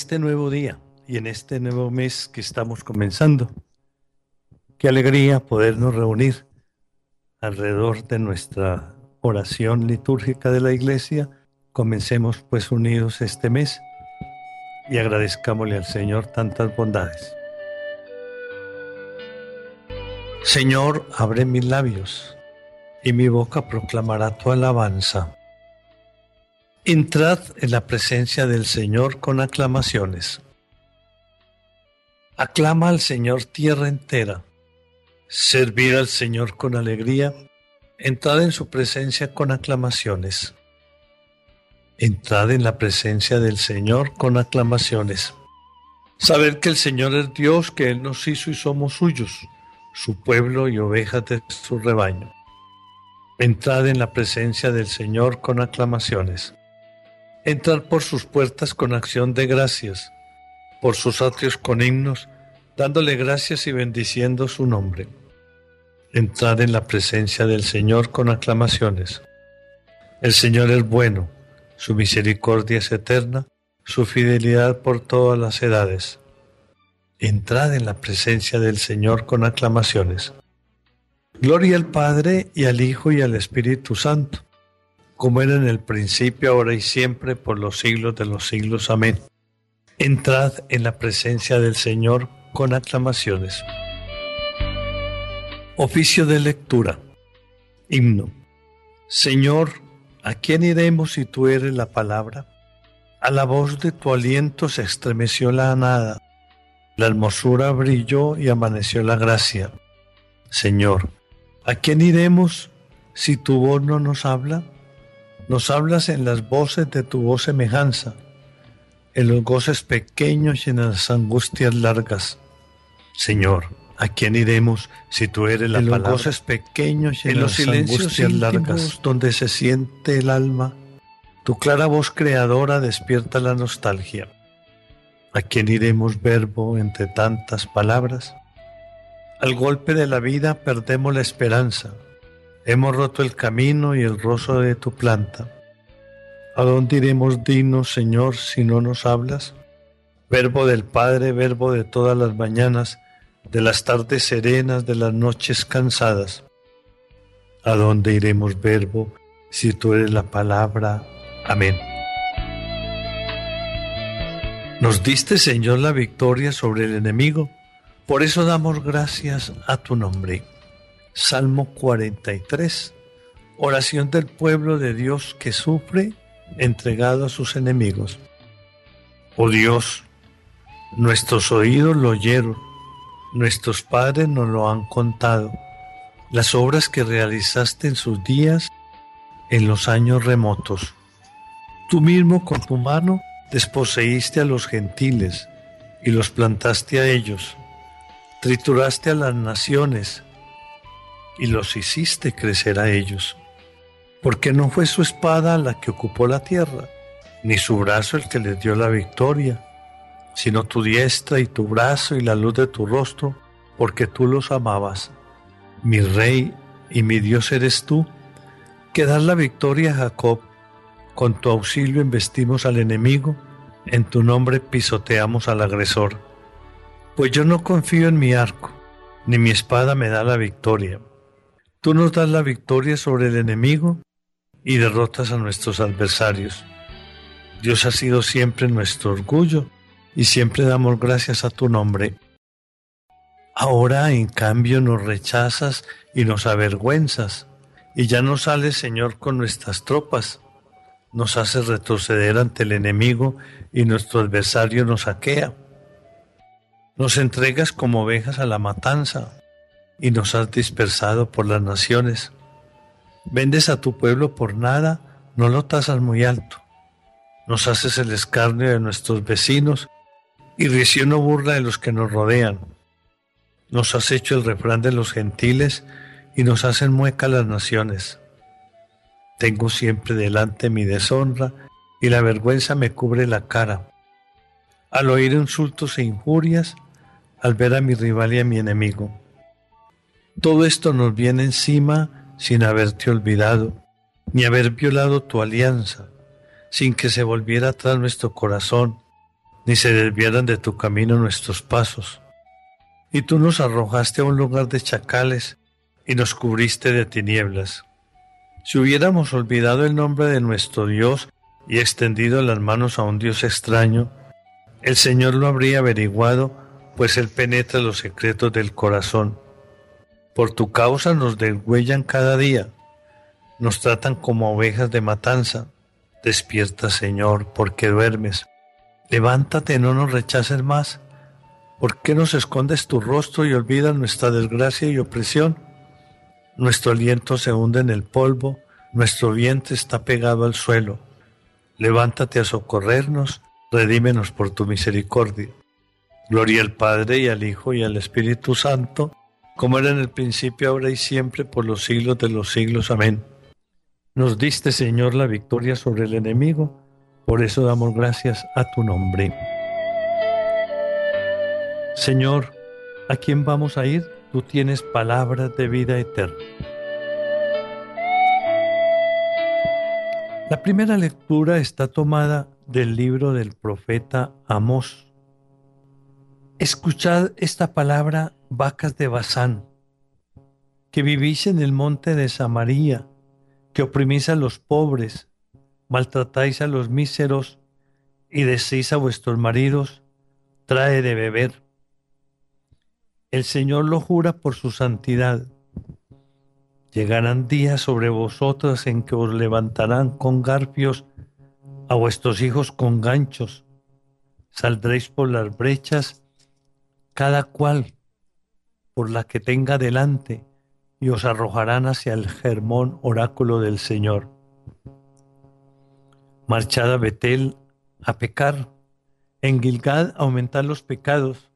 este nuevo día y en este nuevo mes que estamos comenzando. Qué alegría podernos reunir alrededor de nuestra oración litúrgica de la iglesia. Comencemos pues unidos este mes y agradezcámosle al Señor tantas bondades. Señor, abre mis labios y mi boca proclamará tu alabanza. Entrad en la presencia del Señor con aclamaciones. Aclama al Señor tierra entera. Servir al Señor con alegría. Entrad en su presencia con aclamaciones. Entrad en la presencia del Señor con aclamaciones. Saber que el Señor es Dios, que Él nos hizo y somos suyos, su pueblo y ovejas de su rebaño. Entrad en la presencia del Señor con aclamaciones entrar por sus puertas con acción de gracias, por sus atrios con himnos, dándole gracias y bendiciendo su nombre. Entrar en la presencia del Señor con aclamaciones. El Señor es bueno, su misericordia es eterna, su fidelidad por todas las edades. Entrad en la presencia del Señor con aclamaciones. Gloria al Padre y al Hijo y al Espíritu Santo como era en el principio, ahora y siempre, por los siglos de los siglos. Amén. Entrad en la presencia del Señor con aclamaciones. Oficio de lectura. Himno. Señor, ¿a quién iremos si tú eres la palabra? A la voz de tu aliento se estremeció la nada, la hermosura brilló y amaneció la gracia. Señor, ¿a quién iremos si tu voz no nos habla? Nos hablas en las voces de tu voz semejanza, en los goces pequeños y en las angustias largas. Señor, ¿a quién iremos si tú eres la en los goces pequeños y en, los silencios largas donde se siente el alma? Tu clara voz creadora despierta la nostalgia. ¿A quién iremos verbo entre tantas palabras? Al golpe de la vida perdemos la esperanza Hemos roto el camino y el rozo de tu planta. ¿A dónde iremos dignos, Señor, si no nos hablas? Verbo del Padre, verbo de todas las mañanas, de las tardes serenas, de las noches cansadas. ¿A dónde iremos, verbo, si tú eres la palabra? Amén. Nos diste, Señor, la victoria sobre el enemigo, por eso damos gracias a tu nombre. Salmo 43, oración del pueblo de Dios que sufre entregado a sus enemigos. Oh Dios, nuestros oídos lo oyeron, nuestros padres nos lo han contado, las obras que realizaste en sus días, en los años remotos. Tú mismo con tu mano desposeíste a los gentiles y los plantaste a ellos, trituraste a las naciones, y los hiciste crecer a ellos. Porque no fue su espada la que ocupó la tierra, ni su brazo el que les dio la victoria, sino tu diestra y tu brazo y la luz de tu rostro, porque tú los amabas. Mi rey y mi Dios eres tú, que das la victoria a Jacob. Con tu auxilio investimos al enemigo, en tu nombre pisoteamos al agresor. Pues yo no confío en mi arco, ni mi espada me da la victoria Tú nos das la victoria sobre el enemigo y derrotas a nuestros adversarios. Dios ha sido siempre nuestro orgullo y siempre damos gracias a tu nombre. Ahora, en cambio, nos rechazas y nos avergüenzas, y ya no sales, Señor, con nuestras tropas. Nos haces retroceder ante el enemigo y nuestro adversario nos saquea. Nos entregas como ovejas a la matanza y nos has dispersado por las naciones. Vendes a tu pueblo por nada, no lo tasas muy alto. Nos haces el escarnio de nuestros vecinos y o burla de los que nos rodean. Nos has hecho el refrán de los gentiles y nos hacen mueca las naciones. Tengo siempre delante mi deshonra y la vergüenza me cubre la cara. Al oír insultos e injurias, al ver a mi rival y a mi enemigo. Todo esto nos viene encima sin haberte olvidado, ni haber violado tu alianza, sin que se volviera atrás nuestro corazón, ni se desviaran de tu camino nuestros pasos. Y tú nos arrojaste a un lugar de chacales y nos cubriste de tinieblas. Si hubiéramos olvidado el nombre de nuestro Dios y extendido las manos a un Dios extraño, el Señor lo habría averiguado, pues Él penetra los secretos del corazón. Por tu causa nos degüellan cada día, nos tratan como ovejas de matanza. Despierta, Señor, porque duermes. Levántate, no nos rechaces más. ¿Por qué nos escondes tu rostro y olvidas nuestra desgracia y opresión? Nuestro aliento se hunde en el polvo, nuestro vientre está pegado al suelo. Levántate a socorrernos, redímenos por tu misericordia. Gloria al Padre y al Hijo y al Espíritu Santo, como era en el principio, ahora y siempre, por los siglos de los siglos. Amén. Nos diste, Señor, la victoria sobre el enemigo, por eso damos gracias a tu nombre. Señor, ¿a quién vamos a ir? Tú tienes palabras de vida eterna. La primera lectura está tomada del libro del profeta Amós. Escuchad esta palabra, vacas de Bazán, que vivís en el monte de Samaria, que oprimís a los pobres, maltratáis a los míseros y decís a vuestros maridos, trae de beber. El Señor lo jura por su santidad. Llegarán días sobre vosotras en que os levantarán con garfios, a vuestros hijos con ganchos. Saldréis por las brechas, cada cual por la que tenga delante, y os arrojarán hacia el germón oráculo del Señor. Marchad a Betel a pecar, en Gilgad a aumentar los pecados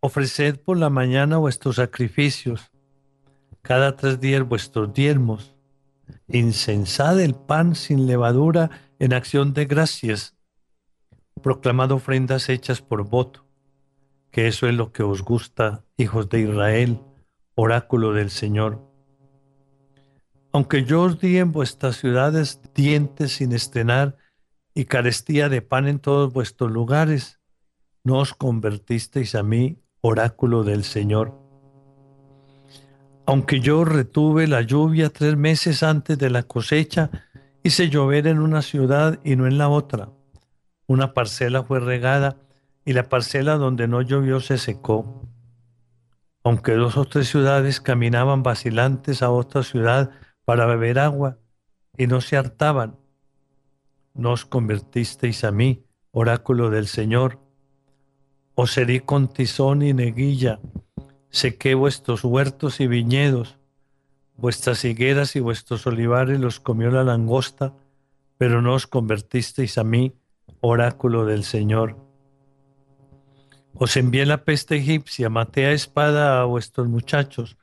Ofreced por la mañana vuestros sacrificios, cada tres días vuestros diezmos. Incensad el pan sin levadura en acción de gracias. Proclamad ofrendas hechas por voto, que eso es lo que os gusta, hijos de Israel, oráculo del Señor. Aunque yo os di en vuestras ciudades dientes sin estrenar y carestía de pan en todos vuestros lugares, no os convertisteis a mí oráculo del Señor. Aunque yo retuve la lluvia tres meses antes de la cosecha, hice llover en una ciudad y no en la otra. Una parcela fue regada y la parcela donde no llovió se secó. Aunque dos o tres ciudades caminaban vacilantes a otra ciudad para beber agua y no se hartaban, no os convertisteis a mí, oráculo del Señor, os herí con tizón y neguilla, sequé vuestros huertos y viñedos, vuestras higueras y vuestros olivares los comió la langosta, pero no os convertisteis a mí, oráculo del Señor. Os envié la peste egipcia, maté a espada a vuestros muchachos,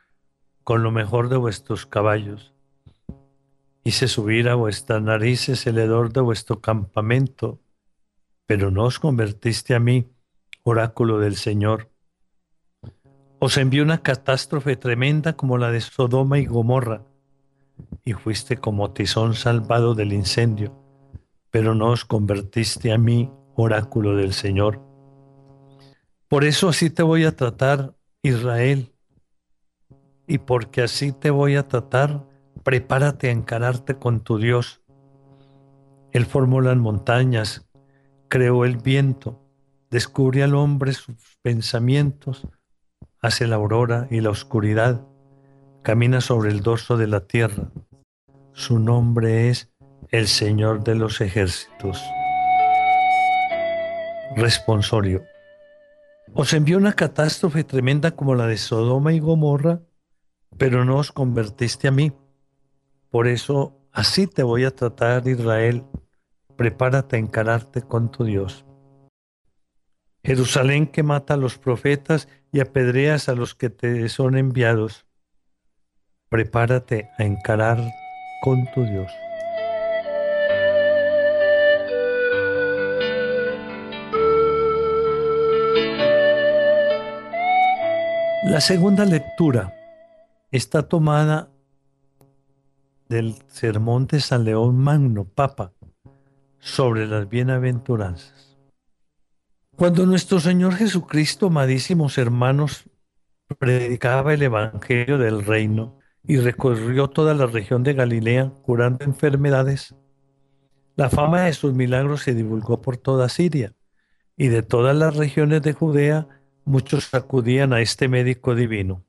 con lo mejor de vuestros caballos. Hice subir a vuestras narices el hedor de vuestro campamento, pero no os convertiste a mí, oráculo del Señor. Os envió una catástrofe tremenda como la de Sodoma y Gomorra, y fuiste como tizón salvado del incendio, pero no os convertiste a mí, oráculo del Señor. Por eso así te voy a tratar, Israel, y porque así te voy a tratar, prepárate a encararte con tu Dios. Él formó las montañas, creó el viento, Descubre al hombre sus pensamientos, hace la aurora y la oscuridad, camina sobre el dorso de la tierra. Su nombre es el Señor de los ejércitos. Responsorio. Os envió una catástrofe tremenda como la de Sodoma y Gomorra, pero no os convertiste a mí. Por eso así te voy a tratar, Israel. Prepárate a encararte con tu Dios. Jerusalén que mata a los profetas y apedreas a los que te son enviados. Prepárate a encarar con tu Dios. La segunda lectura está tomada del sermón de San León Magno, Papa, sobre las bienaventuranzas. Cuando nuestro Señor Jesucristo, amadísimos hermanos, predicaba el Evangelio del Reino y recorrió toda la región de Galilea curando enfermedades, la fama de sus milagros se divulgó por toda Siria y de todas las regiones de Judea muchos acudían a este médico divino.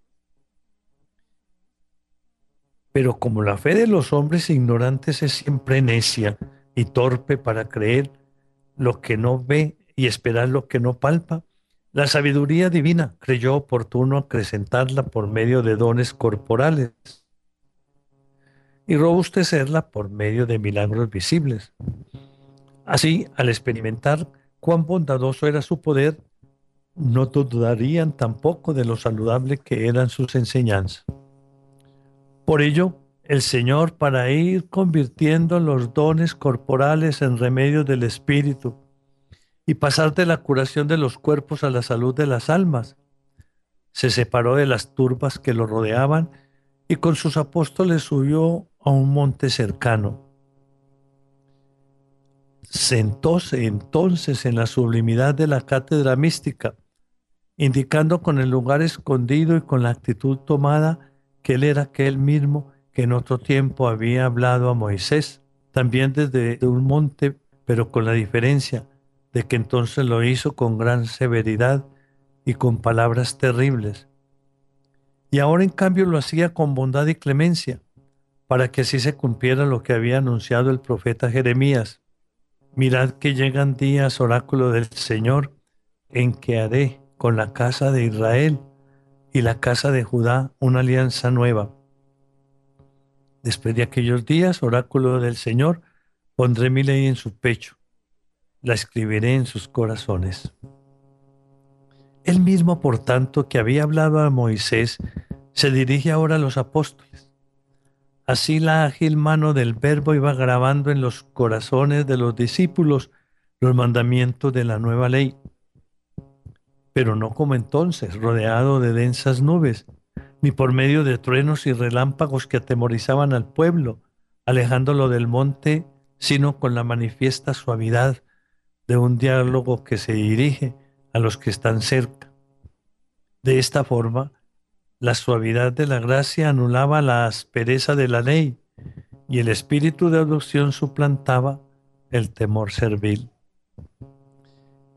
Pero como la fe de los hombres ignorantes es siempre necia y torpe para creer lo que no ve y esperar lo que no palpa, la sabiduría divina creyó oportuno acrecentarla por medio de dones corporales y robustecerla por medio de milagros visibles. Así, al experimentar cuán bondadoso era su poder, no dudarían tampoco de lo saludable que eran sus enseñanzas. Por ello, el Señor, para ir convirtiendo los dones corporales en remedios del Espíritu, y pasar de la curación de los cuerpos a la salud de las almas. Se separó de las turbas que lo rodeaban y con sus apóstoles subió a un monte cercano. Sentóse entonces en la sublimidad de la cátedra mística, indicando con el lugar escondido y con la actitud tomada que él era aquel mismo que en otro tiempo había hablado a Moisés, también desde un monte, pero con la diferencia de que entonces lo hizo con gran severidad y con palabras terribles. Y ahora en cambio lo hacía con bondad y clemencia, para que así se cumpliera lo que había anunciado el profeta Jeremías. Mirad que llegan días, oráculo del Señor, en que haré con la casa de Israel y la casa de Judá una alianza nueva. Después de aquellos días, oráculo del Señor, pondré mi ley en su pecho la escribiré en sus corazones. Él mismo, por tanto, que había hablado a Moisés, se dirige ahora a los apóstoles. Así la ágil mano del Verbo iba grabando en los corazones de los discípulos los mandamientos de la nueva ley. Pero no como entonces, rodeado de densas nubes, ni por medio de truenos y relámpagos que atemorizaban al pueblo, alejándolo del monte, sino con la manifiesta suavidad de un diálogo que se dirige a los que están cerca. De esta forma, la suavidad de la gracia anulaba la aspereza de la ley y el espíritu de adopción suplantaba el temor servil.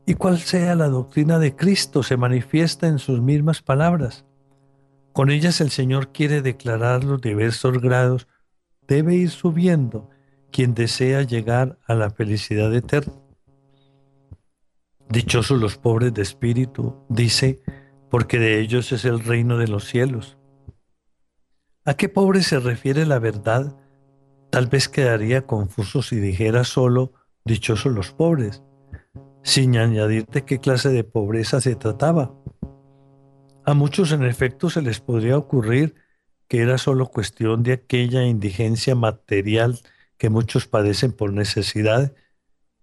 Y cual sea la doctrina de Cristo se manifiesta en sus mismas palabras. Con ellas el Señor quiere declarar los diversos grados. Debe ir subiendo quien desea llegar a la felicidad eterna. Dichosos los pobres de espíritu, dice, porque de ellos es el reino de los cielos. ¿A qué pobre se refiere la verdad? Tal vez quedaría confuso si dijera solo dichosos los pobres, sin añadir de qué clase de pobreza se trataba. A muchos en efecto se les podría ocurrir que era solo cuestión de aquella indigencia material que muchos padecen por necesidad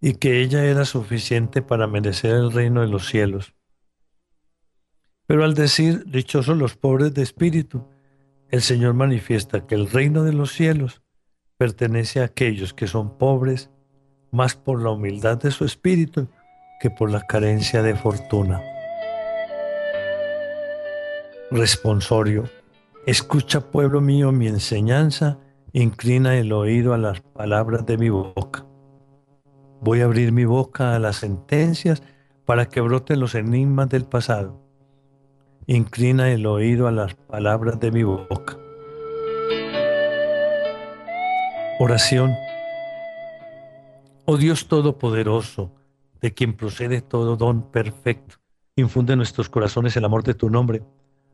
y que ella era suficiente para merecer el reino de los cielos. Pero al decir dichosos los pobres de espíritu, el Señor manifiesta que el reino de los cielos pertenece a aquellos que son pobres más por la humildad de su espíritu que por la carencia de fortuna. Responsorio. Escucha, pueblo mío, mi enseñanza, inclina el oído a las palabras de mi boca. Voy a abrir mi boca a las sentencias para que broten los enigmas del pasado. Inclina el oído a las palabras de mi boca. Oración. Oh Dios Todopoderoso, de quien procede todo don perfecto, infunde en nuestros corazones el amor de tu nombre,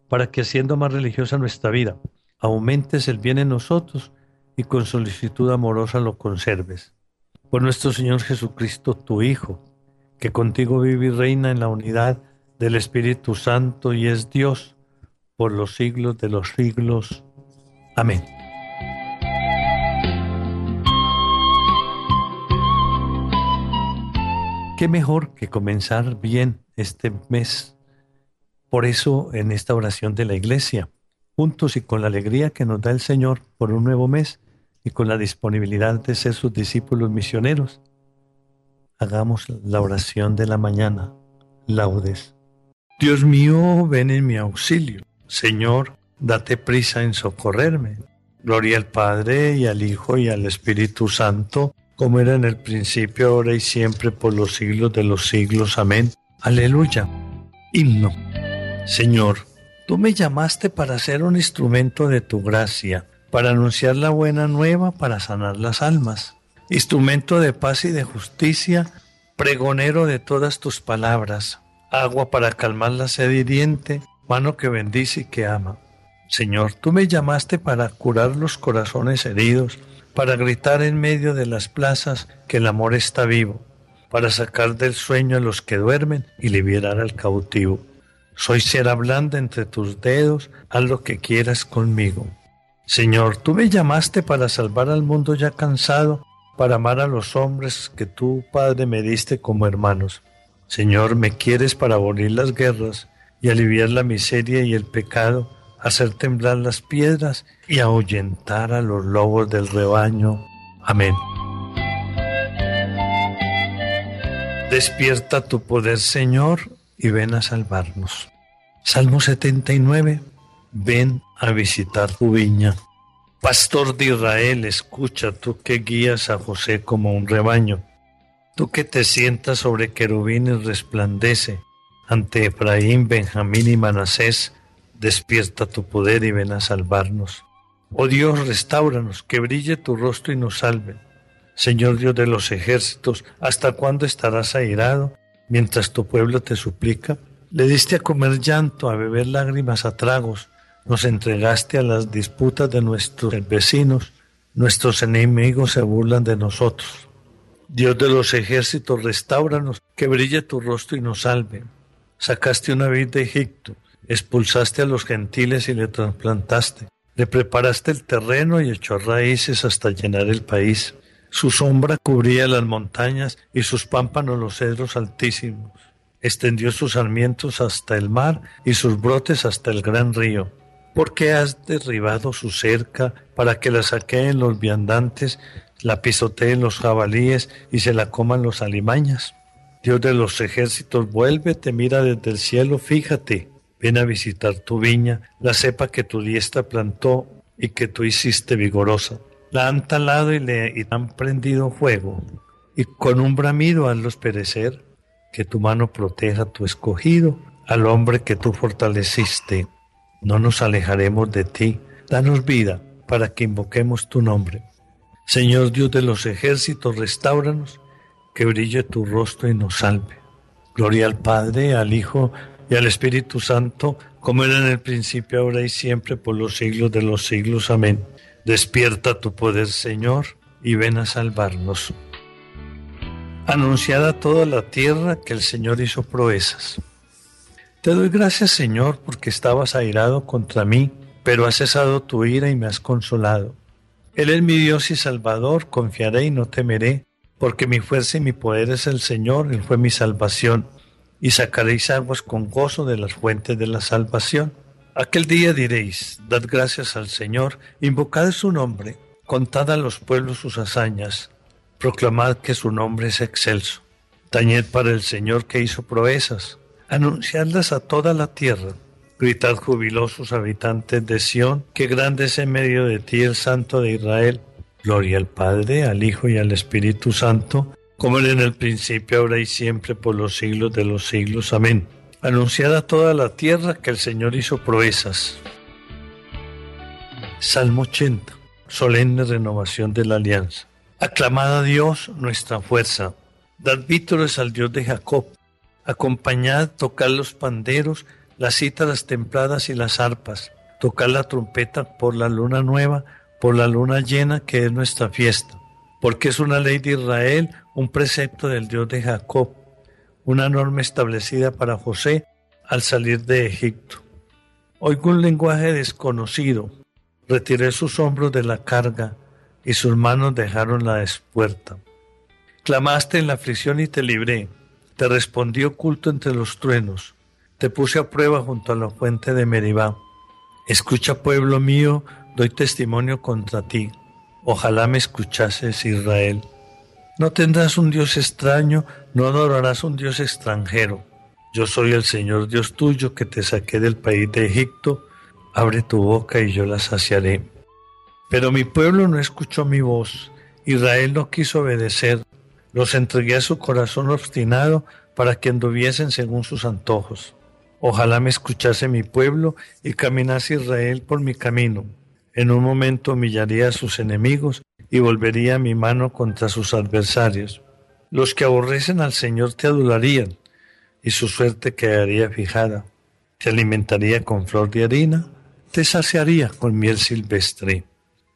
para que haciendo más religiosa nuestra vida, aumentes el bien en nosotros y con solicitud amorosa lo conserves por nuestro Señor Jesucristo, tu Hijo, que contigo vive y reina en la unidad del Espíritu Santo y es Dios por los siglos de los siglos. Amén. Qué mejor que comenzar bien este mes. Por eso en esta oración de la iglesia, juntos y con la alegría que nos da el Señor por un nuevo mes, y con la disponibilidad de ser sus discípulos misioneros, hagamos la oración de la mañana, laudes. Dios mío, ven en mi auxilio. Señor, date prisa en socorrerme. Gloria al Padre y al Hijo y al Espíritu Santo, como era en el principio, ahora y siempre, por los siglos de los siglos. Amén. Aleluya. Himno. Señor, tú me llamaste para ser un instrumento de tu gracia, para anunciar la buena nueva, para sanar las almas. Instrumento de paz y de justicia, pregonero de todas tus palabras, agua para calmar la sed hiriente, mano que bendice y que ama. Señor, tú me llamaste para curar los corazones heridos, para gritar en medio de las plazas que el amor está vivo, para sacar del sueño a los que duermen y liberar al cautivo. Soy cera blanda entre tus dedos, haz lo que quieras conmigo. Señor, tú me llamaste para salvar al mundo ya cansado, para amar a los hombres que tú, Padre, me diste como hermanos. Señor, me quieres para abolir las guerras y aliviar la miseria y el pecado, hacer temblar las piedras y ahuyentar a los lobos del rebaño. Amén. Despierta tu poder, Señor, y ven a salvarnos. Salmo 79. Ven a visitar tu viña. Pastor de Israel, escucha tú que guías a José como un rebaño. Tú que te sientas sobre querubines resplandece, ante Efraín, Benjamín y Manasés, despierta tu poder y ven a salvarnos. Oh Dios, restauranos, que brille tu rostro y nos salve. Señor Dios de los ejércitos, ¿hasta cuándo estarás airado mientras tu pueblo te suplica? Le diste a comer llanto, a beber lágrimas a tragos, nos entregaste a las disputas de nuestros vecinos, nuestros enemigos se burlan de nosotros. Dios de los ejércitos, restauranos, que brille tu rostro y nos salve. Sacaste una vid de Egipto, expulsaste a los gentiles y le trasplantaste. Le preparaste el terreno y echó raíces hasta llenar el país. Su sombra cubría las montañas y sus pámpanos los cedros altísimos. Extendió sus sarmientos hasta el mar y sus brotes hasta el gran río. ¿Por qué has derribado su cerca para que la saqueen los viandantes la pisoteen los jabalíes y se la coman los alimañas. Dios de los ejércitos, vuelve, te mira desde el cielo, fíjate, ven a visitar tu viña, la cepa que tu diestra plantó y que tú hiciste vigorosa. La han talado y le han prendido fuego, y con un bramido hazlos perecer, que tu mano proteja a tu escogido, al hombre que tú fortaleciste. No nos alejaremos de ti, danos vida para que invoquemos tu nombre. Señor Dios de los ejércitos, restauranos, que brille tu rostro y nos salve. Gloria al Padre, al Hijo y al Espíritu Santo, como era en el principio, ahora y siempre, por los siglos de los siglos. Amén. Despierta tu poder, Señor, y ven a salvarnos. Anunciada a toda la tierra que el Señor hizo proezas. Te doy gracias, Señor, porque estabas airado contra mí, pero has cesado tu ira y me has consolado. Él es mi Dios y Salvador, confiaré y no temeré, porque mi fuerza y mi poder es el Señor, Él fue mi salvación, y sacaréis aguas con gozo de las fuentes de la salvación. Aquel día diréis, dad gracias al Señor, invocad su nombre, contad a los pueblos sus hazañas, proclamad que su nombre es excelso. Tañed para el Señor que hizo proezas, anunciadlas a toda la tierra Gritad jubilosos habitantes de Sión, que grande es en medio de ti el Santo de Israel. Gloria al Padre, al Hijo y al Espíritu Santo, como en el principio, ahora y siempre, por los siglos de los siglos. Amén. Anunciad a toda la tierra que el Señor hizo proezas. Salmo 80. Solemne renovación de la alianza. Aclamad a Dios nuestra fuerza. Dad vítores al Dios de Jacob. Acompañad, tocad los panderos, las cítaras templadas y las arpas, tocar la trompeta por la luna nueva, por la luna llena que es nuestra fiesta, porque es una ley de Israel, un precepto del Dios de Jacob, una norma establecida para José al salir de Egipto. Oigo un lenguaje desconocido, retiré sus hombros de la carga y sus manos dejaron la espuerta. Clamaste en la aflicción y te libré, te respondí oculto entre los truenos te puse a prueba junto a la fuente de Meribá. Escucha, pueblo mío, doy testimonio contra ti. Ojalá me escuchases, Israel. No tendrás un Dios extraño, no adorarás un Dios extranjero. Yo soy el Señor Dios tuyo que te saqué del país de Egipto. Abre tu boca y yo la saciaré. Pero mi pueblo no escuchó mi voz. Israel no quiso obedecer. Los entregué a su corazón obstinado para que anduviesen según sus antojos. Ojalá me escuchase mi pueblo y caminase Israel por mi camino. En un momento humillaría a sus enemigos y volvería mi mano contra sus adversarios. Los que aborrecen al Señor te adularían y su suerte quedaría fijada. Te alimentaría con flor de harina, te saciaría con miel silvestre.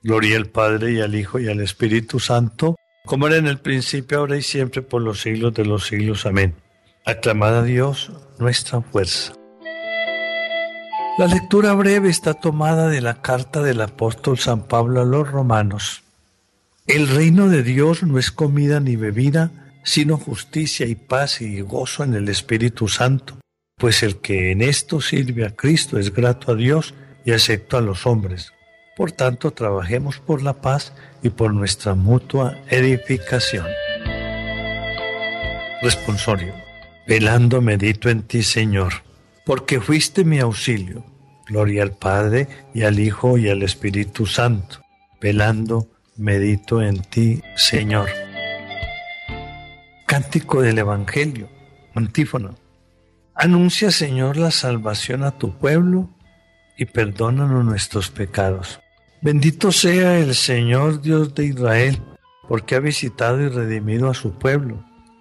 Gloria al Padre y al Hijo y al Espíritu Santo, como era en el principio, ahora y siempre, por los siglos de los siglos. Amén. Aclamad a Dios nuestra fuerza. La lectura breve está tomada de la carta del apóstol San Pablo a los romanos. El reino de Dios no es comida ni bebida, sino justicia y paz y gozo en el Espíritu Santo, pues el que en esto sirve a Cristo es grato a Dios y acepto a los hombres. Por tanto, trabajemos por la paz y por nuestra mutua edificación. Responsorio. Velando medito en ti, Señor, porque fuiste mi auxilio. Gloria al Padre y al Hijo y al Espíritu Santo. Velando medito en ti, Señor. Cántico del Evangelio, antífona. Anuncia, Señor, la salvación a tu pueblo y perdónanos nuestros pecados. Bendito sea el Señor Dios de Israel, porque ha visitado y redimido a su pueblo,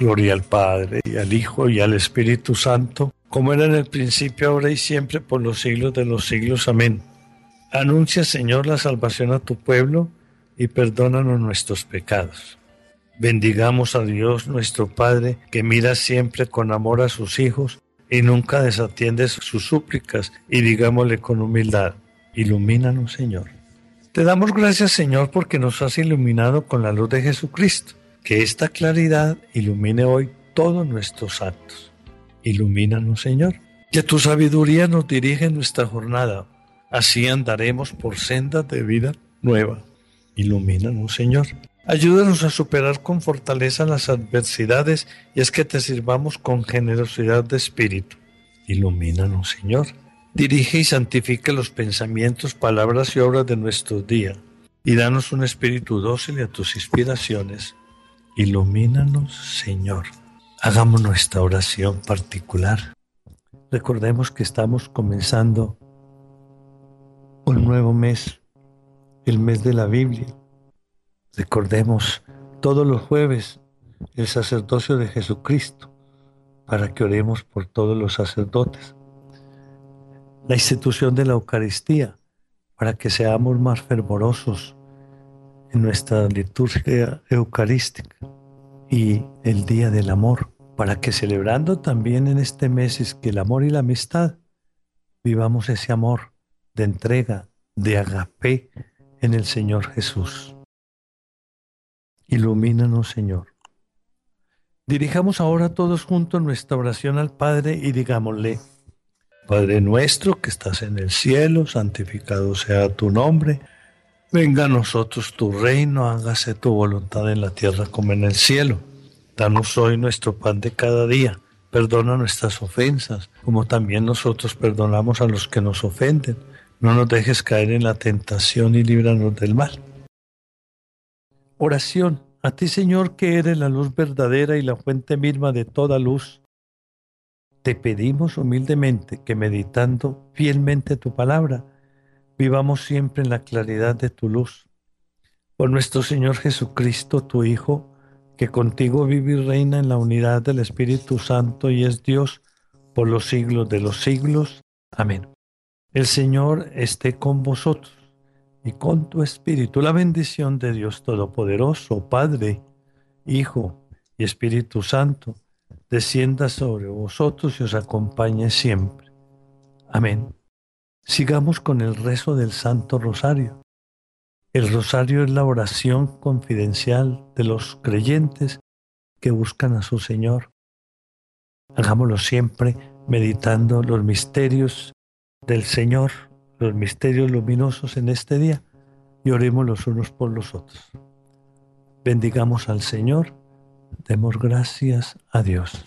Gloria al Padre, y al Hijo, y al Espíritu Santo, como era en el principio, ahora y siempre, por los siglos de los siglos. Amén. Anuncia, Señor, la salvación a tu pueblo, y perdónanos nuestros pecados. Bendigamos a Dios nuestro Padre, que mira siempre con amor a sus hijos y nunca desatiende sus súplicas, y digámosle con humildad, ilumínanos Señor. Te damos gracias Señor porque nos has iluminado con la luz de Jesucristo. Que esta claridad ilumine hoy todos nuestros actos. Ilumínanos Señor. Que tu sabiduría nos dirige en nuestra jornada. Así andaremos por sendas de vida nueva. Ilumínanos Señor. Ayúdanos a superar con fortaleza las adversidades y es que te sirvamos con generosidad de espíritu. Ilumínanos, Señor. Dirige y santifica los pensamientos, palabras y obras de nuestro día y danos un espíritu dócil a tus inspiraciones. Ilumínanos, Señor. Hagamos nuestra oración particular. Recordemos que estamos comenzando un nuevo mes, el mes de la Biblia Recordemos todos los jueves el sacerdocio de Jesucristo para que oremos por todos los sacerdotes. La institución de la Eucaristía para que seamos más fervorosos en nuestra liturgia eucarística y el Día del Amor, para que celebrando también en este mes es que el amor y la amistad, vivamos ese amor de entrega, de agape en el Señor Jesús. Ilumínanos, Señor. Dirijamos ahora todos juntos nuestra oración al Padre y digámosle, Padre nuestro que estás en el cielo, santificado sea tu nombre, venga a nosotros tu reino, hágase tu voluntad en la tierra como en el cielo. Danos hoy nuestro pan de cada día, perdona nuestras ofensas, como también nosotros perdonamos a los que nos ofenden. No nos dejes caer en la tentación y líbranos del mal. Oración. A ti, Señor, que eres la luz verdadera y la fuente misma de toda luz. te pedimos humildemente que meditando fielmente tu palabra, vivamos siempre en la claridad de tu luz. Por nuestro Señor Jesucristo, tu Hijo, que contigo vive y reina en la unidad del Espíritu Santo y es Dios por los siglos de los siglos. Amén. El Señor esté con vosotros y con tu Espíritu. La bendición de Dios Todopoderoso, Padre, Hijo y Espíritu Santo, descienda sobre vosotros y os acompañe siempre. Amén. Sigamos con el rezo del Santo Rosario. El rosario es la oración confidencial de los creyentes que buscan a su Señor. Hagámoslo siempre meditando los misterios del Señor, los misterios luminosos en este día y oremos los unos por los otros. Bendigamos al Señor, demos gracias a Dios.